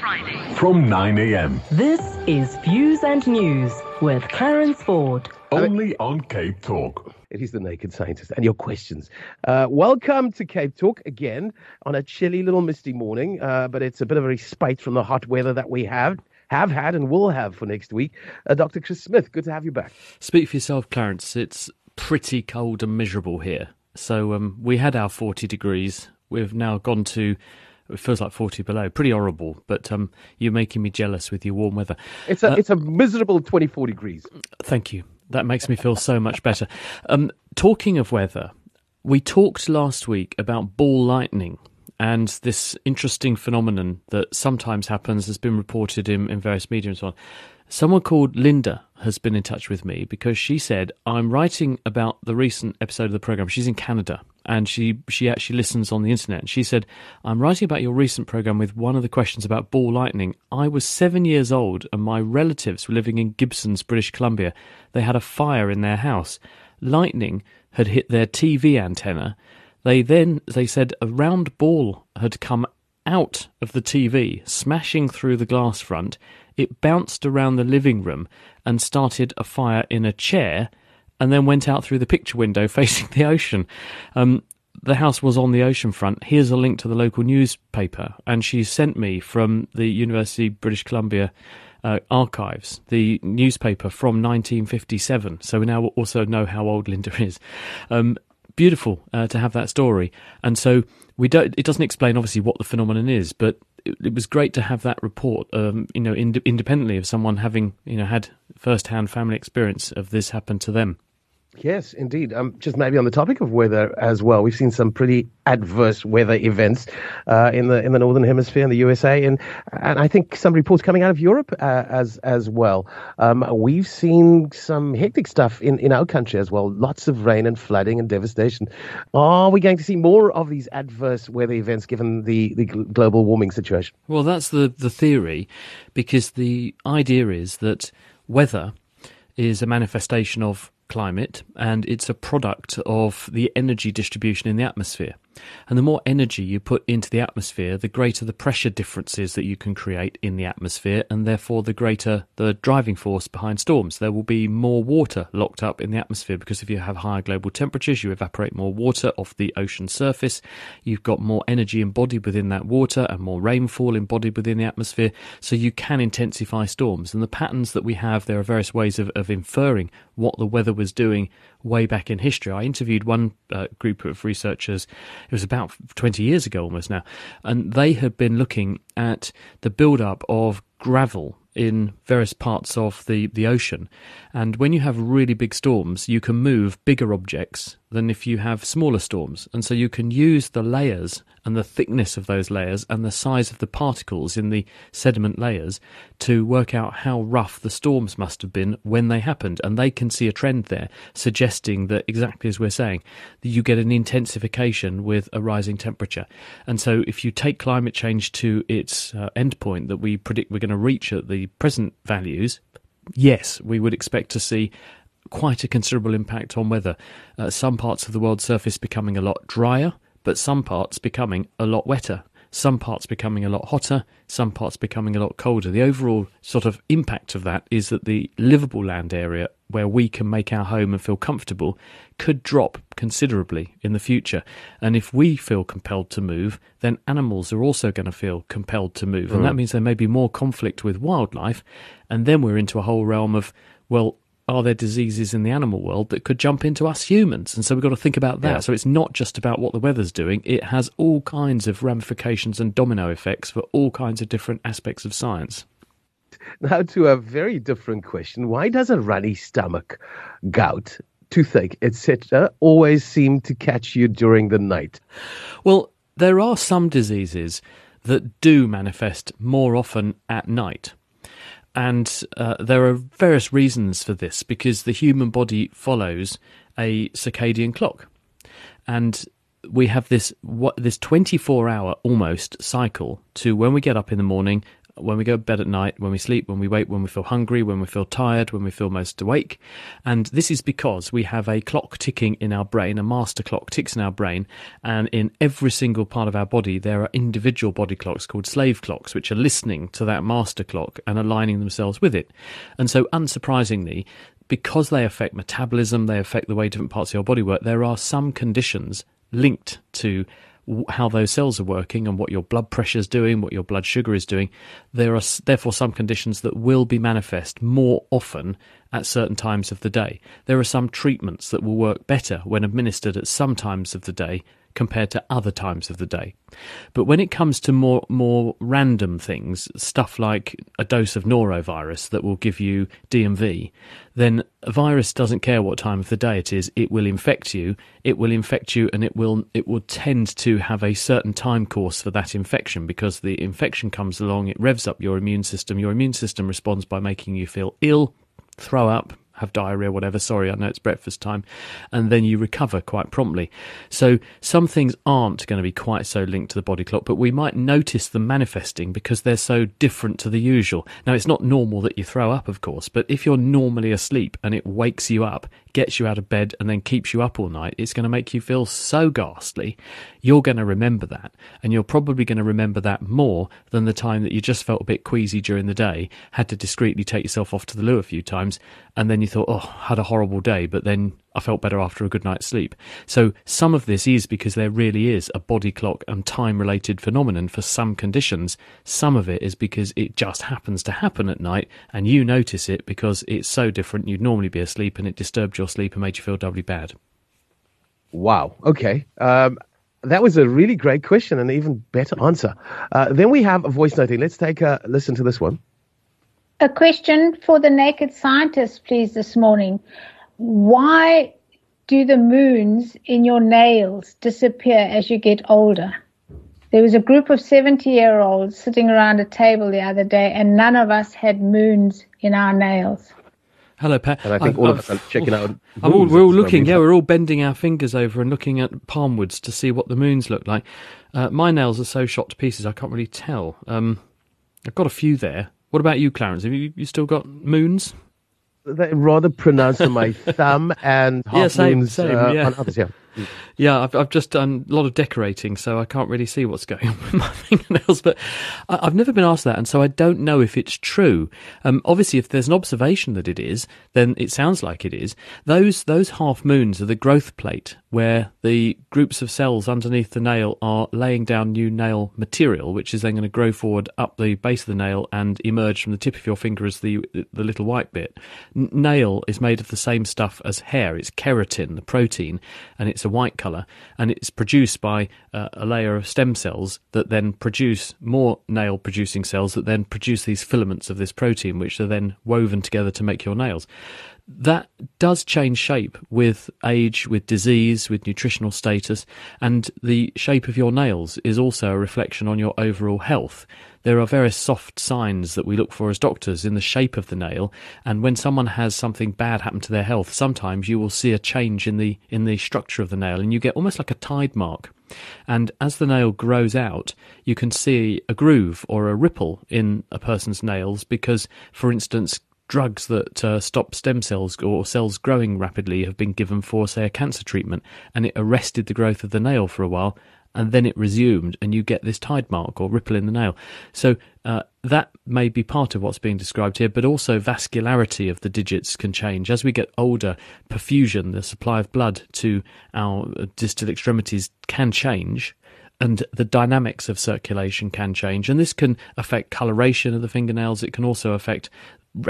Friday. From 9 a.m. This is Views and News with Clarence Ford. Only on Cape Talk. It is the Naked Scientist and your questions. Uh, welcome to Cape Talk again on a chilly little misty morning, uh, but it's a bit of a respite from the hot weather that we have have had and will have for next week. Uh, Dr. Chris Smith, good to have you back. Speak for yourself, Clarence. It's pretty cold and miserable here. So um, we had our 40 degrees. We've now gone to it feels like 40 below. Pretty horrible, but um, you're making me jealous with your warm weather. It's a, uh, it's a miserable 24 degrees. Thank you. That makes me feel so much better. Um, talking of weather, we talked last week about ball lightning and this interesting phenomenon that sometimes happens has been reported in, in various media and so on. Someone called Linda has been in touch with me because she said, I'm writing about the recent episode of the program. She's in Canada and she, she actually listens on the internet. And she said, I'm writing about your recent program with one of the questions about ball lightning. I was seven years old and my relatives were living in Gibsons, British Columbia. They had a fire in their house. Lightning had hit their TV antenna. They then, they said, a round ball had come out of the TV, smashing through the glass front it bounced around the living room and started a fire in a chair and then went out through the picture window facing the ocean. Um, the house was on the ocean front. Here's a link to the local newspaper. And she sent me from the University of British Columbia uh, archives the newspaper from 1957. So we now also know how old Linda is. Um, beautiful uh, to have that story. And so we don't. It doesn't explain obviously what the phenomenon is, but it, was great to have that report. Um, you know, ind- independently of someone having you know had first-hand family experience of this happen to them. Yes, indeed. Um, just maybe on the topic of weather as well, we've seen some pretty adverse weather events uh, in the in the northern hemisphere in the USA, and and I think some reports coming out of Europe uh, as as well. Um, we've seen some hectic stuff in, in our country as well. Lots of rain and flooding and devastation. Are we going to see more of these adverse weather events given the the global warming situation? Well, that's the the theory, because the idea is that weather is a manifestation of climate and it's a product of the energy distribution in the atmosphere. And the more energy you put into the atmosphere, the greater the pressure differences that you can create in the atmosphere, and therefore the greater the driving force behind storms. There will be more water locked up in the atmosphere because if you have higher global temperatures, you evaporate more water off the ocean surface. You've got more energy embodied within that water and more rainfall embodied within the atmosphere, so you can intensify storms. And the patterns that we have, there are various ways of, of inferring what the weather was doing way back in history. I interviewed one uh, group of researchers, it was about 20 years ago almost now, and they had been looking at the build up of gravel in various parts of the, the ocean. And when you have really big storms, you can move bigger objects than if you have smaller storms. And so you can use the layers and the thickness of those layers and the size of the particles in the sediment layers to work out how rough the storms must have been when they happened. And they can see a trend there suggesting that exactly as we're saying, that you get an intensification with a rising temperature. And so if you take climate change to its uh, endpoint that we predict we're going to reach at the present values, yes, we would expect to see quite a considerable impact on weather. Uh, some parts of the world's surface becoming a lot drier, but some parts becoming a lot wetter. Some parts becoming a lot hotter, some parts becoming a lot colder. The overall sort of impact of that is that the livable land area where we can make our home and feel comfortable could drop considerably in the future. And if we feel compelled to move, then animals are also going to feel compelled to move. Mm. And that mm. means there may be more conflict with wildlife. And then we're into a whole realm of, well, are there diseases in the animal world that could jump into us humans? And so we've got to think about that. Yeah. So it's not just about what the weather's doing, it has all kinds of ramifications and domino effects for all kinds of different aspects of science. Now, to a very different question why does a runny stomach, gout, toothache, etc., always seem to catch you during the night? Well, there are some diseases that do manifest more often at night. And uh, there are various reasons for this because the human body follows a circadian clock. And we have this what this 24 hour almost cycle to when we get up in the morning when we go to bed at night, when we sleep, when we wake, when we feel hungry, when we feel tired, when we feel most awake. And this is because we have a clock ticking in our brain, a master clock ticks in our brain. And in every single part of our body, there are individual body clocks called slave clocks, which are listening to that master clock and aligning themselves with it. And so, unsurprisingly, because they affect metabolism, they affect the way different parts of your body work, there are some conditions linked to how those cells are working and what your blood pressure is doing, what your blood sugar is doing. There are therefore some conditions that will be manifest more often at certain times of the day. There are some treatments that will work better when administered at some times of the day compared to other times of the day. But when it comes to more more random things, stuff like a dose of norovirus that will give you D&V, then a virus doesn't care what time of the day it is, it will infect you. It will infect you and it will it will tend to have a certain time course for that infection because the infection comes along, it revs up your immune system. Your immune system responds by making you feel ill, throw up, have diarrhea, whatever. Sorry, I know it's breakfast time. And then you recover quite promptly. So some things aren't going to be quite so linked to the body clock, but we might notice them manifesting because they're so different to the usual. Now, it's not normal that you throw up, of course, but if you're normally asleep and it wakes you up, gets you out of bed, and then keeps you up all night, it's going to make you feel so ghastly. You're going to remember that. And you're probably going to remember that more than the time that you just felt a bit queasy during the day, had to discreetly take yourself off to the loo a few times, and then you thought, oh, had a horrible day, but then I felt better after a good night's sleep. So some of this is because there really is a body clock and time related phenomenon for some conditions. Some of it is because it just happens to happen at night and you notice it because it's so different. You'd normally be asleep and it disturbed your sleep and made you feel doubly bad. Wow. Okay. Um, that was a really great question and an even better answer. Uh, then we have a voice noting. Let's take a listen to this one. A question for the naked scientist, please, this morning. Why do the moons in your nails disappear as you get older? There was a group of 70 year olds sitting around a table the other day, and none of us had moons in our nails. Hello, Pat. And I think I've- all of us are checking out. I'm all, we're all looking, yeah, we're all bending our fingers over and looking at palmwoods to see what the moons look like. Uh, my nails are so shot to pieces, I can't really tell. Um, I've got a few there. What about you, Clarence? Have you, you still got moons? They're rather pronounced on my thumb and half Yeah, same, moons same, uh, yeah. on others. Yeah. Yeah, I've, I've just done a lot of decorating, so I can't really see what's going on with my fingernails. But I, I've never been asked that, and so I don't know if it's true. Um, obviously, if there's an observation that it is, then it sounds like it is. Those those half moons are the growth plate, where the groups of cells underneath the nail are laying down new nail material, which is then going to grow forward up the base of the nail and emerge from the tip of your finger as the the little white bit. N- nail is made of the same stuff as hair. It's keratin, the protein, and it's a white color, and it's produced by uh, a layer of stem cells that then produce more nail producing cells that then produce these filaments of this protein, which are then woven together to make your nails that does change shape with age, with disease, with nutritional status, and the shape of your nails is also a reflection on your overall health. There are various soft signs that we look for as doctors in the shape of the nail, and when someone has something bad happen to their health, sometimes you will see a change in the in the structure of the nail, and you get almost like a tide mark. And as the nail grows out, you can see a groove or a ripple in a person's nails because, for instance, drugs that uh, stop stem cells or cells growing rapidly have been given for, say, a cancer treatment, and it arrested the growth of the nail for a while, and then it resumed, and you get this tide mark or ripple in the nail. So uh, that may be part of what's being described here, but also vascularity of the digits can change as we get older. Perfusion, the supply of blood to our uh, distal extremities, can change and the dynamics of circulation can change, and this can affect coloration of the fingernails. It can also affect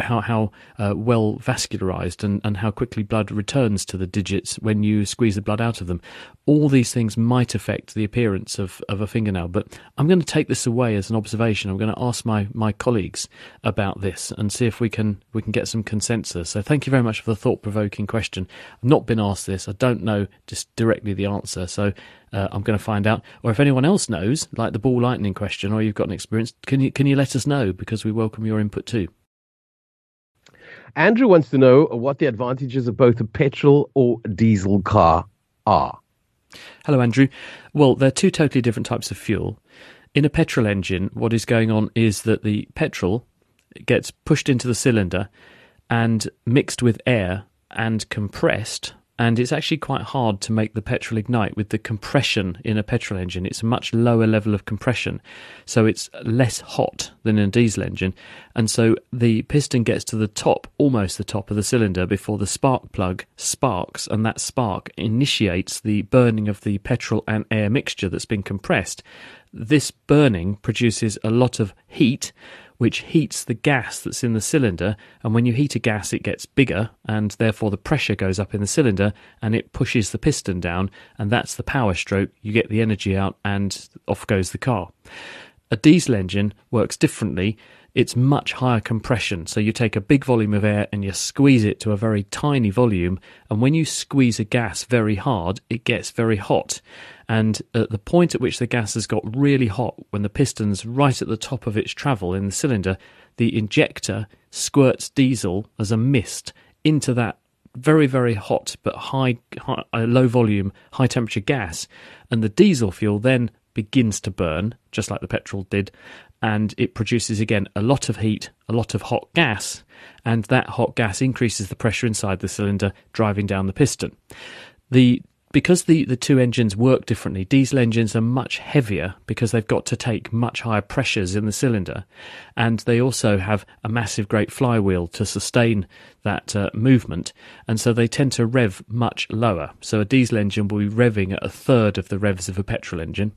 how how uh, well vascularized and, and how quickly blood returns to the digits when you squeeze the blood out of them. All these things might affect the appearance of, of a fingernail, but I'm going to take this away as an observation. I'm going to ask my, my colleagues about this and see if we can we can get some consensus. So thank you very much for the thought provoking question. I've not been asked this. I don't know just directly the answer, so uh, I'm going to find out. Or if anyone else knows, like the ball lightning question, or you've got an experience, can you can you let us know because we welcome your input too. Andrew wants to know what the advantages of both a petrol or diesel car are. Hello, Andrew. Well, they're two totally different types of fuel. In a petrol engine, what is going on is that the petrol gets pushed into the cylinder and mixed with air and compressed and it's actually quite hard to make the petrol ignite with the compression in a petrol engine. It's a much lower level of compression, so it's less hot than in a diesel engine, and so the piston gets to the top, almost the top of the cylinder, before the spark plug sparks, and that spark initiates the burning of the petrol and air mixture that's been compressed. This burning produces a lot of heat which heats the gas that's in the cylinder. And when you heat a gas, it gets bigger, and therefore the pressure goes up in the cylinder and it pushes the piston down. And that's the power stroke. You get the energy out, and off goes the car. A diesel engine works differently it's much higher compression. So you take a big volume of air and you squeeze it to a very tiny volume. And when you squeeze a gas very hard, it gets very hot. And at the point at which the gas has got really hot, when the piston's right at the top of its travel in the cylinder, the injector squirts diesel as a mist into that very very hot but high, high uh, low volume high temperature gas and the diesel fuel then begins to burn just like the petrol did and it produces again a lot of heat, a lot of hot gas, and that hot gas increases the pressure inside the cylinder, driving down the piston. The because the, the two engines work differently, diesel engines are much heavier because they've got to take much higher pressures in the cylinder. And they also have a massive, great flywheel to sustain that uh, movement. And so they tend to rev much lower. So a diesel engine will be revving at a third of the revs of a petrol engine.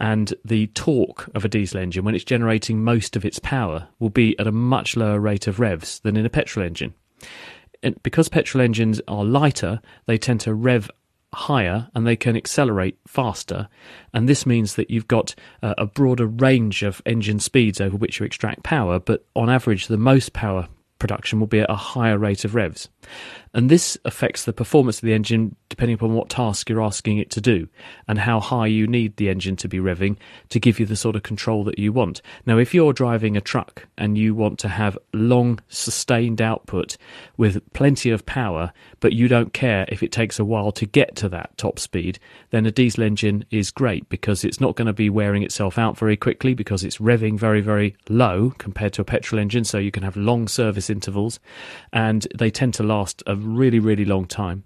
And the torque of a diesel engine, when it's generating most of its power, will be at a much lower rate of revs than in a petrol engine. And because petrol engines are lighter, they tend to rev higher and they can accelerate faster. And this means that you've got uh, a broader range of engine speeds over which you extract power, but on average, the most power production will be at a higher rate of revs. And this affects the performance of the engine depending upon what task you're asking it to do and how high you need the engine to be revving to give you the sort of control that you want. Now, if you're driving a truck and you want to have long, sustained output with plenty of power, but you don't care if it takes a while to get to that top speed, then a diesel engine is great because it's not going to be wearing itself out very quickly because it's revving very, very low compared to a petrol engine. So you can have long service intervals and they tend to last a really, really long time.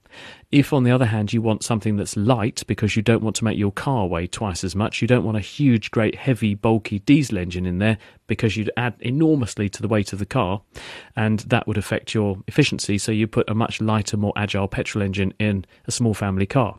If, on the other hand, you want something that's light because you don't want to make your car weigh twice as much, you don't want a huge, great, heavy, bulky diesel engine in there because you'd add enormously to the weight of the car and that would affect your efficiency. So you put a much lighter, more agile petrol engine in a small family car.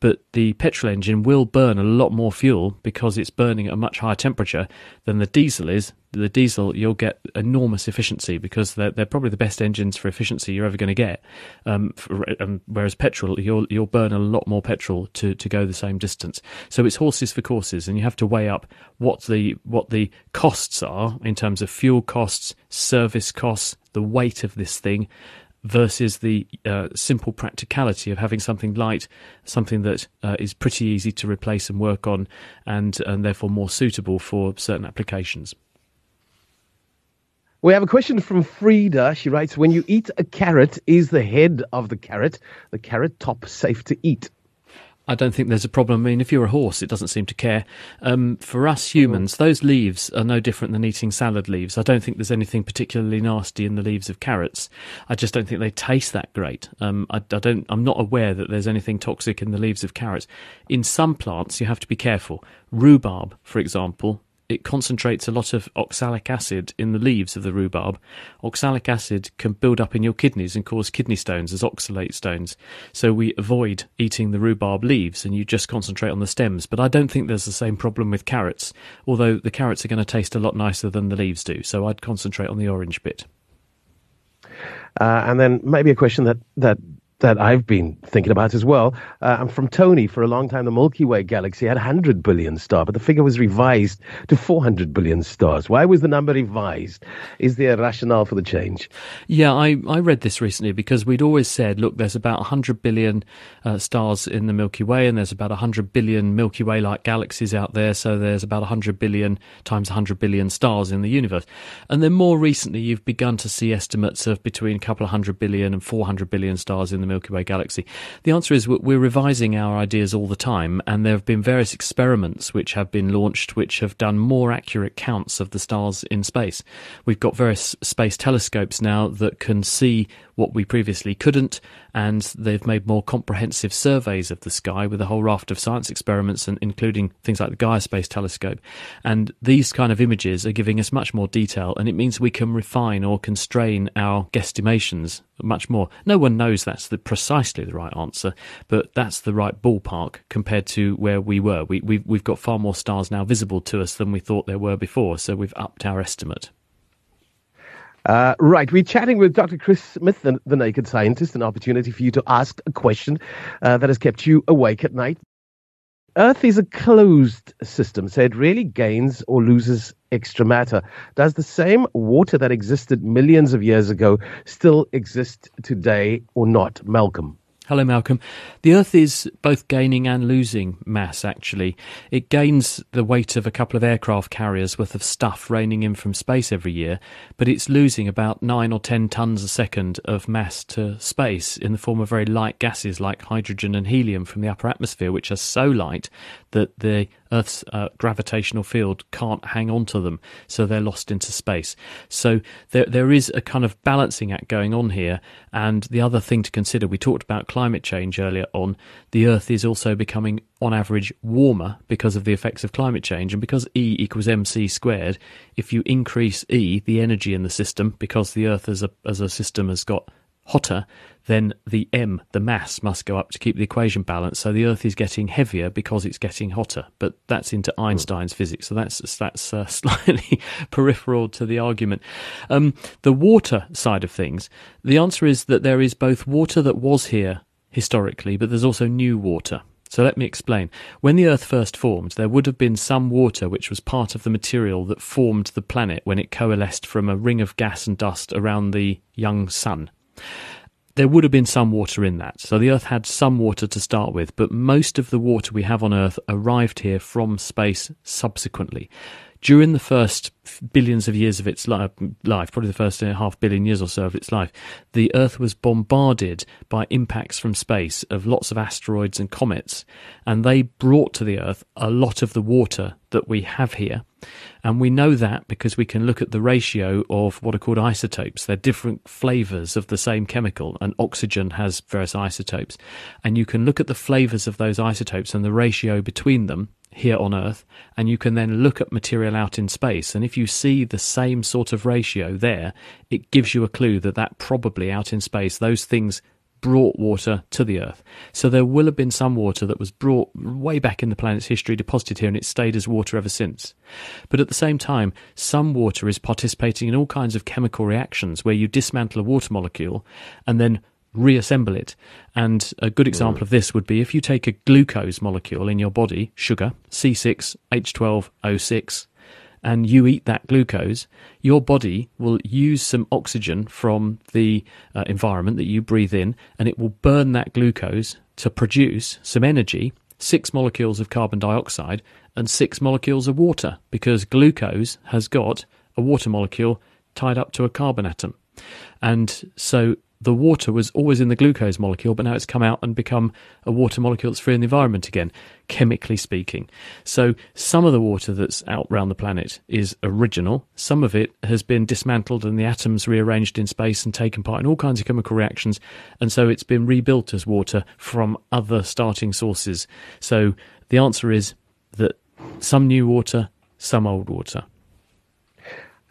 But the petrol engine will burn a lot more fuel because it's burning at a much higher temperature than the diesel is the diesel, you'll get enormous efficiency because they're, they're probably the best engines for efficiency you're ever going to get. Um, for, um, whereas petrol, you'll you'll burn a lot more petrol to, to go the same distance. So it's horses for courses, and you have to weigh up what the what the costs are in terms of fuel costs, service costs, the weight of this thing, versus the uh, simple practicality of having something light, something that uh, is pretty easy to replace and work on, and and therefore more suitable for certain applications. We have a question from Frida. She writes When you eat a carrot, is the head of the carrot, the carrot top, safe to eat? I don't think there's a problem. I mean, if you're a horse, it doesn't seem to care. Um, for us humans, those leaves are no different than eating salad leaves. I don't think there's anything particularly nasty in the leaves of carrots. I just don't think they taste that great. Um, I, I don't. I'm not aware that there's anything toxic in the leaves of carrots. In some plants, you have to be careful. Rhubarb, for example, it concentrates a lot of oxalic acid in the leaves of the rhubarb. Oxalic acid can build up in your kidneys and cause kidney stones as oxalate stones. So we avoid eating the rhubarb leaves and you just concentrate on the stems. But I don't think there's the same problem with carrots, although the carrots are going to taste a lot nicer than the leaves do. So I'd concentrate on the orange bit. Uh, and then maybe a question that, that that I've been thinking about as well. Uh, I'm from Tony. For a long time, the Milky Way galaxy had 100 billion stars, but the figure was revised to 400 billion stars. Why was the number revised? Is there a rationale for the change? Yeah, I, I read this recently because we'd always said, look, there's about 100 billion uh, stars in the Milky Way, and there's about 100 billion Milky Way like galaxies out there, so there's about 100 billion times 100 billion stars in the universe. And then more recently, you've begun to see estimates of between a couple of hundred billion and 400 billion stars in the Milky Way galaxy? The answer is we're revising our ideas all the time, and there have been various experiments which have been launched which have done more accurate counts of the stars in space. We've got various space telescopes now that can see what we previously couldn't, and they've made more comprehensive surveys of the sky with a whole raft of science experiments, and including things like the Gaia Space Telescope. And these kind of images are giving us much more detail, and it means we can refine or constrain our guesstimations much more. No one knows that's the, precisely the right answer, but that's the right ballpark compared to where we were. We, we've, we've got far more stars now visible to us than we thought there were before, so we've upped our estimate. Uh, right, we're chatting with Dr. Chris Smith, the, the, naked scientist, an opportunity for you to ask a question uh, that has kept you awake at night. Earth is a closed system, so it really gains or loses extra matter. Does the same water that existed millions of years ago still exist today or not? Malcolm. Hello, Malcolm. The Earth is both gaining and losing mass, actually. It gains the weight of a couple of aircraft carriers worth of stuff raining in from space every year, but it's losing about nine or ten tons a second of mass to space in the form of very light gases like hydrogen and helium from the upper atmosphere, which are so light that the Earth's uh, gravitational field can't hang on to them, so they're lost into space. So there, there is a kind of balancing act going on here. And the other thing to consider, we talked about climate change earlier on. The Earth is also becoming, on average, warmer because of the effects of climate change, and because E equals mc squared. If you increase E, the energy in the system, because the Earth as a as a system has got hotter, then the m, the mass, must go up to keep the equation balanced. So the Earth is getting heavier because it's getting hotter. But that's into Einstein's mm. physics, so that's that's uh, slightly peripheral to the argument. Um, the water side of things, the answer is that there is both water that was here historically, but there's also new water. So let me explain. When the Earth first formed, there would have been some water which was part of the material that formed the planet when it coalesced from a ring of gas and dust around the young sun there would have been some water in that. So the Earth had some water to start with, but most of the water we have on Earth arrived here from space subsequently. During the first billions of years of its life, probably the first half billion years or so of its life, the Earth was bombarded by impacts from space of lots of asteroids and comets, and they brought to the Earth a lot of the water that we have here. And we know that because we can look at the ratio of what are called isotopes. They're different flavors of the same chemical, and oxygen has various isotopes. And you can look at the flavors of those isotopes and the ratio between them here on Earth, and you can then look at material out in space. And if you see the same sort of ratio there, it gives you a clue that that probably out in space, those things brought water to the Earth. So there will have been some water that was brought way back in the planet's history, deposited here, and it's stayed as water ever since. But at the same time, some water is participating in all kinds of chemical reactions where you dismantle a water molecule and then reassemble it. And a good example of this would be if you take a glucose molecule in your body, sugar, C6H12O6, and you eat that glucose, your body will use some oxygen from the uh, environment that you breathe in, and it will burn that glucose to produce some energy, six molecules of carbon dioxide, and six molecules of water, because glucose has got a water molecule tied up to a carbon atom. And so the water was always in the glucose molecule, but now it's come out and become a water molecule that's free in the environment again, chemically speaking. So some of the water that's out around the planet is original. Some of it has been dismantled and the atoms rearranged in space and taken part in all kinds of chemical reactions. And so it's been rebuilt as water from other starting sources. So the answer is that some new water, some old water.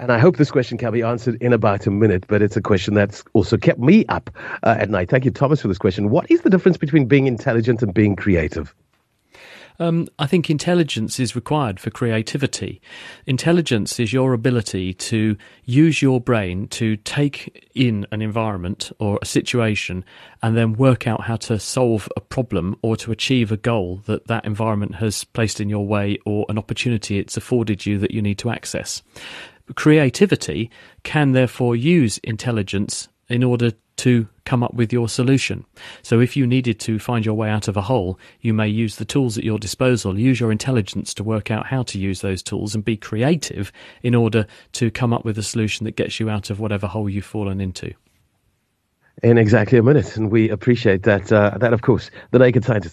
And I hope this question can be answered in about a minute, but it's a question that's also kept me up uh, at night. Thank you, Thomas, for this question. What is the difference between being intelligent and being creative? Um, I think intelligence is required for creativity. Intelligence is your ability to use your brain to take in an environment or a situation and then work out how to solve a problem or to achieve a goal that that environment has placed in your way or an opportunity it's afforded you that you need to access. Creativity can therefore use intelligence in order to come up with your solution. So if you needed to find your way out of a hole, you may use the tools at your disposal, use your intelligence to work out how to use those tools and be creative in order to come up with a solution that gets you out of whatever hole you've fallen into. in exactly a minute. And we appreciate that, uh, that of course, the Naked Scientist